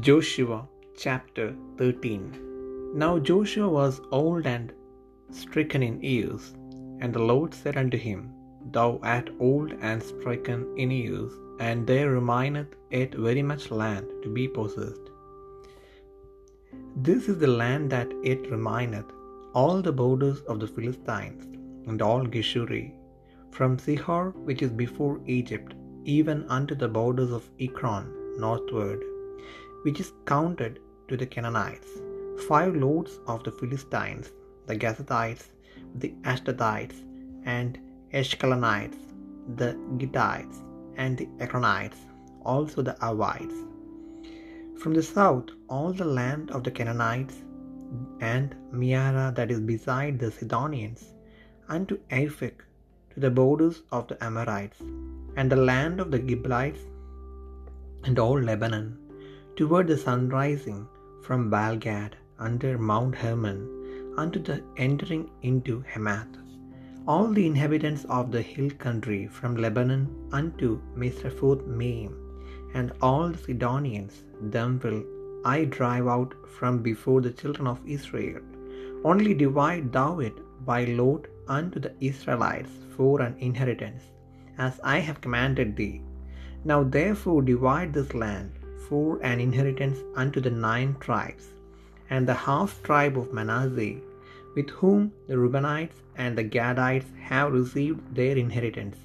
Joshua chapter 13 Now Joshua was old and stricken in years, and the Lord said unto him, Thou art old and stricken in years, and there remaineth yet very much land to be possessed. This is the land that yet remaineth, all the borders of the Philistines, and all Geshuri, from Sihor which is before Egypt, even unto the borders of Ekron northward which is counted to the Canaanites, five lords of the Philistines, the Gazathites, the Ashdodites, and Ashkelonites, the Gittites, and the Ekronites, also the Avites. From the south, all the land of the Canaanites, and Mearah that is beside the Sidonians, unto Aphek, to the borders of the Amorites, and the land of the Gibeonites, and all Lebanon, toward the sunrising from Baalgad under Mount Hermon unto the entering into Hamath. All the inhabitants of the hill country from Lebanon unto Misrephoth Maim, and all the Sidonians, them will I drive out from before the children of Israel. Only divide thou it by lot unto the Israelites for an inheritance, as I have commanded thee. Now therefore divide this land for an inheritance unto the nine tribes, and the half tribe of Manasseh, with whom the Reubenites and the Gadites have received their inheritance,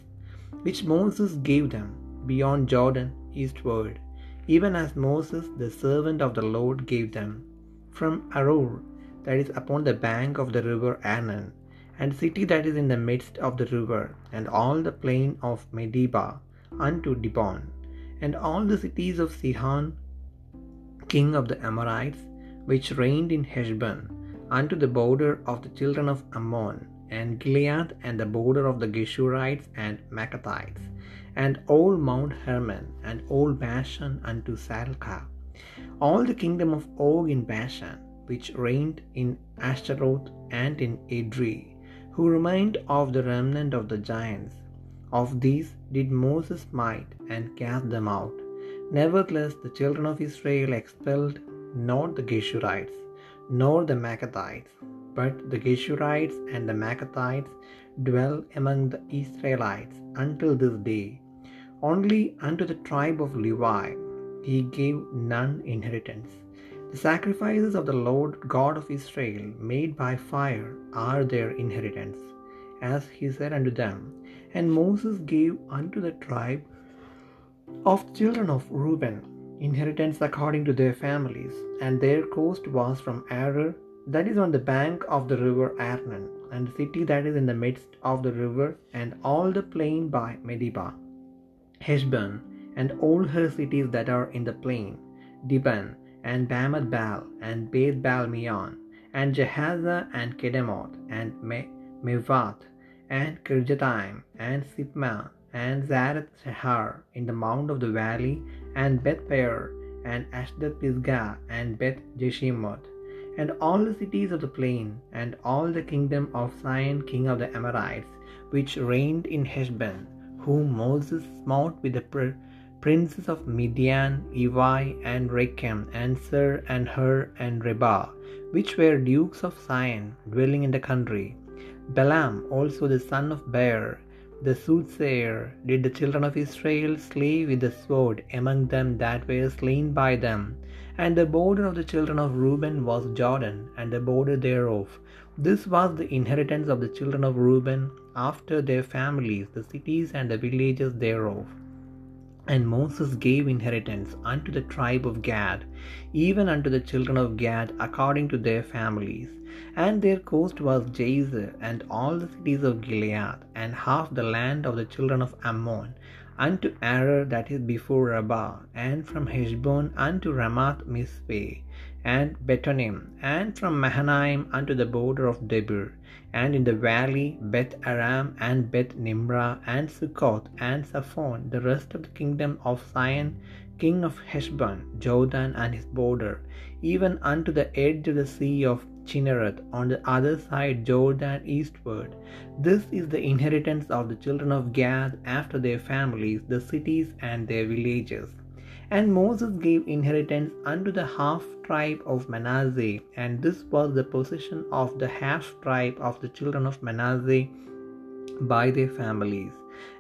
which Moses gave them beyond Jordan eastward, even as Moses the servant of the Lord gave them, from Aroer that is upon the bank of the river Arnon, and city that is in the midst of the river, and all the plain of Medeba unto Dibon and all the cities of Sihon, king of the Amorites, which reigned in Heshbon, unto the border of the children of Ammon, and Gilead, and the border of the Geshurites and Maachathites, and all Mount Hermon, and all Bashan unto Salcah, all the kingdom of Og in Bashan, which reigned in Ashtaroth and in Edrei, who remained of the remnant of the giants, of these did Moses smite and cast them out. Nevertheless, the children of Israel expelled not the Geshurites, nor the Maachathites, but the Geshurites and the Maachathites dwell among the Israelites until this day. Only unto the tribe of Levi he gave none inheritance. The sacrifices of the Lord God of Israel made by fire are their inheritance, as he said unto them. And Moses gave unto the tribe of the children of Reuben inheritance according to their families, and their coast was from Aroer, that is on the bank of the river Arnon, and the city that is in the midst of the river, and all the plain by Medeba, Heshbon, and all her cities that are in the plain, Dibon, and Bamoth Baal, and Beth and Jahaza, and Kedemoth, and Me- Mephaath, and Kirjathaim, and Sibmah, and Zareth Shahar in the mount of the valley, and Beth Peor, and Ashdoth Pisgah, and Beth Jeshimoth, and all the cities of the plain, and all the kingdom of Sihon king of the Amorites, which reigned in Heshbon, whom Moses smote with the pr- princes of Midian, Evi, and Rekem, and Ser, and Hur, and Reba, which were dukes of Sihon, dwelling in the country. Balaam also the son of Beor, the soothsayer, did the children of Israel slay with the sword among them that were slain by them. And the border of the children of Reuben was Jordan, and the border thereof. This was the inheritance of the children of Reuben after their families, the cities and the villages thereof. And Moses gave inheritance unto the tribe of Gad, even unto the children of Gad according to their families. And their coast was Jazer, and all the cities of Gilead, and half the land of the children of Ammon, unto Aroer that is before Rabbah, and from Heshbon unto Ramath Mizpeh, and Betonim, and from Mahanaim unto the border of Debir, and in the valley Beth Aram, and Beth Nimrah, and Succoth, and Zaphon, the rest of the kingdom of Sihon, king of Heshbon, Jordan and his border, even unto the edge of the sea of Chinnereth, on the other side Jordan eastward. This is the inheritance of the children of Gad after their families, the cities and their villages. And Moses gave inheritance unto the half tribe of Manasseh, and this was the possession of the half tribe of the children of Manasseh by their families.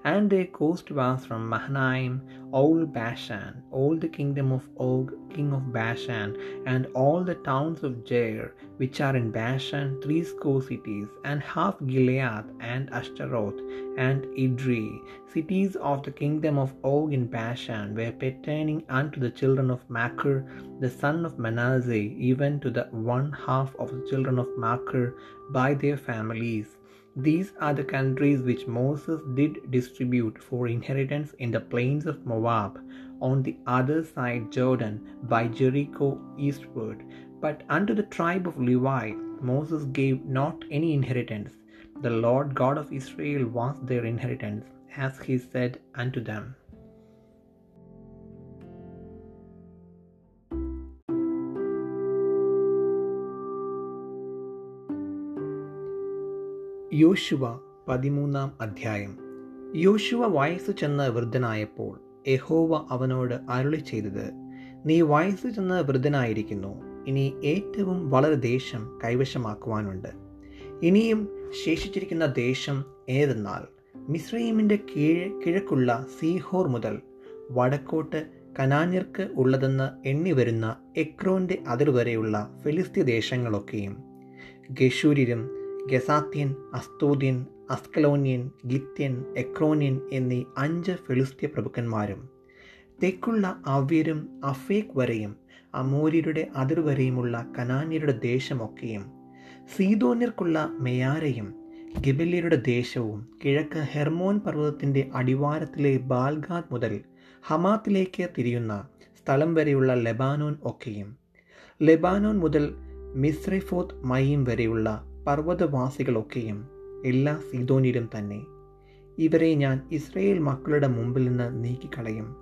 And their coast was from Mahanaim, all Bashan, all the kingdom of Og, king of Bashan, and all the towns of Jair, which are in Bashan, threescore cities, and half Gilead, and Ashtaroth, and Edrei, cities of the kingdom of Og in Bashan, were pertaining unto the children of Machir, the son of Manasseh, even to the one half of the children of Machir by their families. These are the countries which Moses did distribute for inheritance in the plains of Moab, on the other side Jordan, by Jericho eastward. But unto the tribe of Levi Moses gave not any inheritance. The Lord God of Israel was their inheritance, as he said unto them. യോശുവ പതിമൂന്നാം അധ്യായം. യോശുവ വയസ്സു ചെന്ന് വൃദ്ധനായപ്പോൾ യഹോവ അവനോട് അരുളി ചെയ്തത് നീ വയസ്സു ചെന്ന് വൃദ്ധനായിരിക്കുന്നു. ഇനി ഏറ്റവും വളരെ ദേശം കൈവശമാക്കുവാനുണ്ട്. ഇനിയും ശേഷിച്ചിരിക്കുന്ന ദേശം ഏതെന്നാൽ മിശ്രീമിന്റെ കീഴ് കിഴക്കുള്ള സീഹോർ മുതൽ വടക്കോട്ട് കനാന്യർക്ക് ഉള്ളതെന്ന് എണ്ണി വരുന്ന എക്രോന്റെ അതിർവരെയുള്ള ഫിലിസ്തീ ദേശങ്ങളൊക്കെയും ഗഷൂര്യരും ഗസാത്യൻ അസ്തൂദ്യൻ അസ്കലോന്യൻ ഗിത്യൻ എക്രോന്യൻ എന്നീ അഞ്ച് ഫിലിസ്തീയ പ്രഭുക്കന്മാരും തെക്കുള്ള അവ്യരും അഫേക് വരെയും അമൂര്യരുടെ അതിർവരെയുമുള്ള കനാന്യരുടെ ദേശമൊക്കെയും സീതോന്യർക്കുള്ള മെയാരയും ഗിബല്യരുടെ ദേശവും കിഴക്ക് ഹെർമോൻ പർവതത്തിന്റെ അടിവാരത്തിലെ ബാൽഗാദ് മുതൽ ഹമാത്തിലേക്ക് തിരിയുന്ന സ്ഥലം വരെയുള്ള ലെബാനോൻ ഒക്കെയും ലെബാനോൻ മുതൽ മിസ്രൈഫോത്ത് മയീം വരെയുള്ള പർവതവാസികളൊക്കെയും എല്ലാ സീതോനിലും തന്നെ ഇവരെ ഞാൻ ഇസ്രയേൽ മക്കളുടെ മുമ്പിൽ നിന്ന് നീക്കിക്കളയും.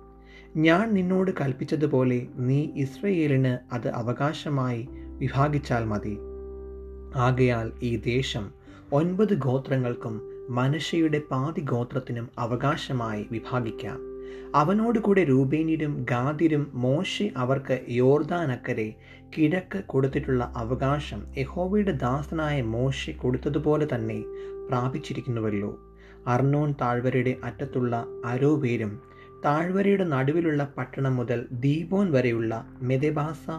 ഞാൻ നിന്നോട് കൽപ്പിച്ചതുപോലെ നീ ഇസ്രയേലിന് അത് അവകാശമായി വിഭാഗിച്ചാൽ മതി. ആകയാൽ ഈ ദേശം ഒൻപത് ഗോത്രങ്ങൾക്കും മനുഷ്യയുടെ പാതി ഗോത്രത്തിനും അവകാശമായി വിഭാഗിക്കാം. അവനോട് കൂടെ രൂപേനിലും ഗാദിരും മോശെ അവർക്ക് യോർദാനക്കരെ കിഴക്ക് കൊടുത്തിട്ടുള്ള അവകാശം യഹോവയുടെ ദാസനായ മോശെ കൊടുത്തതുപോലെ തന്നെ പ്രാപിച്ചിരിക്കുന്നുവല്ലോ. അർണോൺ താഴ്വരയുടെ അറ്റത്തുള്ള അരോവേരും താഴ്വരയുടെ നടുവിലുള്ള പട്ടണം മുതൽ ദീപോൻ വരെയുള്ള മെദബാസ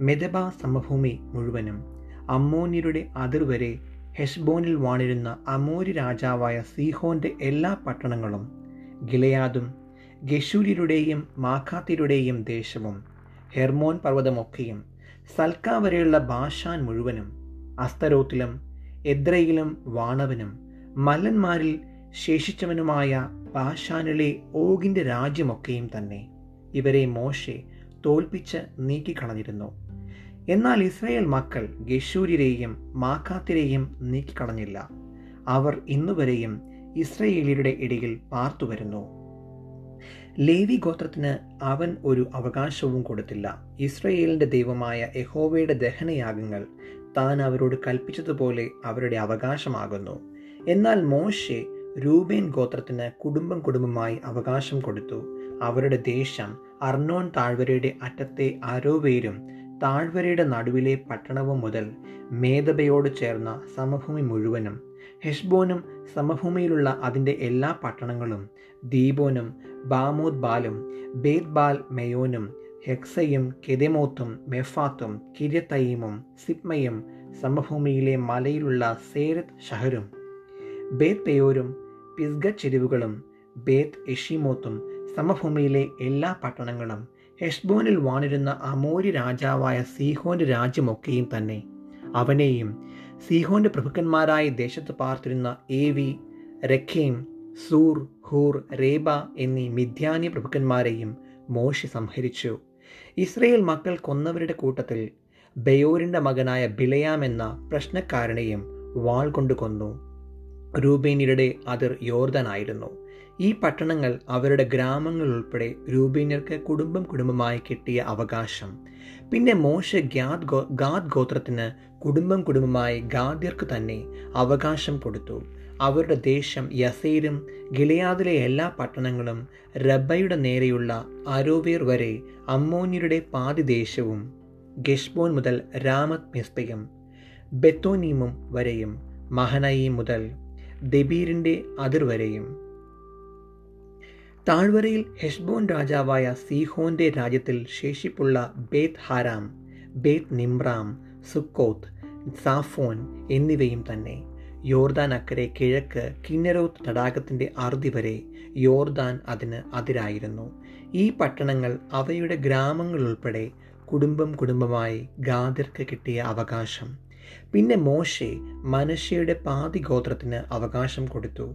മെദബ സമഭൂമി മുഴുവനും അമ്മോനിയരുടെ അതിർ വരെ ഹെഷ്ബോനിൽ വാണിരുന്ന അമോരി രാജാവായ സീഹോന്റെ എല്ലാ പട്ടണങ്ങളും ഗിലയാദും ഗഷൂര്യരുടെയും മാഖാത്തിരുടെയും ദേശവും ഹെർമോൻ പർവതമൊക്കെയും സൽക്ക വരെയുള്ള ബാഷാൻ മുഴുവനും അസ്തരോത്തിലും എദ്രയിലും വാണവനും മല്ലന്മാരിൽ ശേഷിച്ചവനുമായ ബാഷാനിലെ ഓഗിന്റെ രാജ്യമൊക്കെയും തന്നെ ഇവരെ മോശെ തോൽപ്പിച്ച് നീക്കിക്കളഞ്ഞിരുന്നു. എന്നാൽ ഇസ്രയേൽ മക്കൾ ഗഷൂരിരെയും മാക്കാത്തിരെയും നീക്കിക്കളഞ്ഞില്ല. അവർ ഇന്നുവരെയും ഇസ്രയേലിയരുടെ ഇടയിൽ പാർത്തുവരുന്നു ലേവി ഗോത്രത്തിന് അവൻ ഒരു അവകാശവും കൊടുത്തില്ല. ഇസ്രയേലിന്റെ ദൈവമായ യഹോവയുടെ ദഹനയാഗങ്ങൾ താൻ അവരോട് കൽപ്പിച്ചതുപോലെ അവരുടെ അവകാശമാകുന്നു. എന്നാൽ മോശെ രൂപേൻ ഗോത്രത്തിന് കുടുംബം കുടുംബമായി അവകാശം കൊടുത്തു. അവരുടെ ദേശം അർണോൻ താഴ്വരയുടെ അറ്റത്തെ അരോവേരും താഴ്വരയുടെ നടുവിലെ പട്ടണവും മുതൽ മേധബയോട് ചേർന്ന സമഭൂമി മുഴുവനും ഹെഷ്ബോനും സമഭൂമിയിലുള്ള അതിന്റെ എല്ലാ പട്ടണങ്ങളും ദീപോനും ബാമോദ് ബാലും ബേദ് ബാൽ മെയോനും ഹെക്സയും കെദെമോത്തും മെഫാത്തും കിര്യത്തയീമും സിപ്മയും സമഭൂമിയിലെ മലയിലുള്ള സേരത് ഷഹരും ബേത് പെയോരും പിസ്ഗ ചെരുവുകളും ബേത് എഷിമോത്തും സമഭൂമിയിലെ എല്ലാ പട്ടണങ്ങളും ഹെഷ്ബോനിൽ വാണിരുന്ന അമോരി രാജാവായ സീഹോന്റെ രാജ്യമൊക്കെയും തന്നെ. അവനെയും സീഹോന്റെ പ്രഭുക്കന്മാരായ ദേശത്ത് പാർത്തിരുന്ന ഏവി രഖീം സൂർ ഹൂർ രേബ എന്നീ മിഥ്യാനി പ്രഭുക്കന്മാരെയും മോശി സംഹരിച്ചു. ഇസ്രയേൽ മക്കൾ കൊന്നവരുടെ കൂട്ടത്തിൽ ബയോരിന്റെ മകനായ ബിലയാം എന്ന പ്രശ്നക്കാരനെയും വാൾ കൊണ്ട് കൊന്നു രൂപേനിയുടെ അതിർ യോർദനായിരുന്നു ഈ പട്ടണങ്ങൾ അവരുടെ ഗ്രാമങ്ങൾ ഉൾപ്പെടെ രൂപീന്യർക്ക് കുടുംബം കുടുംബമായി കിട്ടിയ അവകാശം. പിന്നെ മോശ ഗ്യാദ് ഗോ ഗാദ് ഗോത്രത്തിന് കുടുംബം കുടുംബമായി ഗാദ്യർക്ക് തന്നെ അവകാശം കൊടുത്തു. അവരുടെ ദേശം യസേരും ഗിലയാദിലെ എല്ലാ പട്ടണങ്ങളും റബ്ബയുടെ നേരെയുള്ള അരോവേർ വരെ അമ്മോന്യരുടെ പാതി ദേശവും ഗെഷ്ബോൻ മുതൽ രാമത് മിസ്തയും ബെത്തോനീമും വരെയും മഹനയി മുതൽ ദബീറിന്റെ അതിർവരെയും താഴ്വരയിൽ ഹെഷ്ബോൻ രാജാവായ സീഹോന്റെ രാജ്യത്തിൽ ശേഷിപ്പുള്ള ബേത് ഹാരാം ബേത് നിമ്രാം സുക്കോത്ത് സാഫോൻ എന്നിവയും തന്നെ. യോർദാൻ അക്കരെ കിഴക്ക് കിന്നരോത്ത് തടാകത്തിന്റെ അറുതി വരെ യോർദാൻ അതിന് അതിരായിരുന്നു. ഈ പട്ടണങ്ങൾ അവയുടെ ഗ്രാമങ്ങൾ ഉൾപ്പെടെ കുടുംബം കുടുംബമായി ഗാദിർക്ക് കിട്ടിയ അവകാശം. പിന്നെ മോശെ മനശയുടെ പാതി ഗോത്രത്തിന് അവകാശം കൊടുത്തു.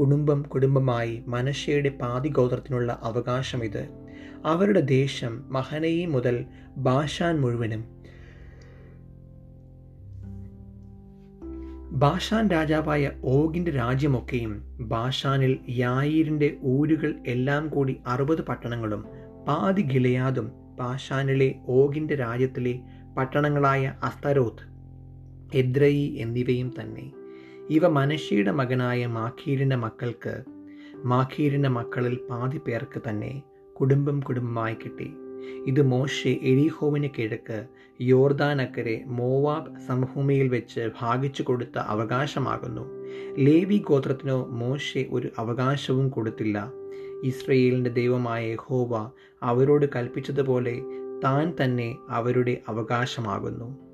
കുടുംബം കുടുംബമായി മനശയുടെ പാതി ഗോത്രത്തിനുള്ള അവകാശം ഇത്. അവരുടെ ദേശം മഹനയി മുതൽ ബാഷാൻ മുഴുവനും. ബാഷാൻ രാജാവായ ഓഗിന്റെ രാജ്യമൊക്കെയും ബാഷാനിൽ യായിരിന്റെ ഊരുകൾ എല്ലാം കൂടി അറുപത് പട്ടണങ്ങളും പാതി ഗിലയാദും ബാഷാനിലെ ഓഗിന്റെ രാജ്യത്തിലെ പട്ടണങ്ങളായ അസ്തരോത്ത് എദ്രയി എന്നിവയും തന്നെ. ഇവ മനഷിയുടെ മകനായ മാഖീരിന്റെ മക്കൾക്ക് മാഖീരിന്റെ മക്കളിൽ പാതി പേർക്ക് തന്നെ കുടുംബം കുടുംബമായി കിട്ടി. ഇത് മോശെ എരിഹോവിന് കിഴക്ക് യോർദാനക്കരെ മോവാബ് സമഭൂമിയിൽ വെച്ച് ഭാഗിച്ചു കൊടുത്ത അവകാശമാകുന്നു. ലേവി ഗോത്രത്തിനോ മോശെ ഒരു അവകാശവും കൊടുത്തില്ല. ഇസ്രയേലിന്റെ ദൈവമായ ഹോവ അവരോട് കൽപ്പിച്ചതുപോലെ താൻ തന്നെ അവരുടെ അവകാശമാകുന്നു.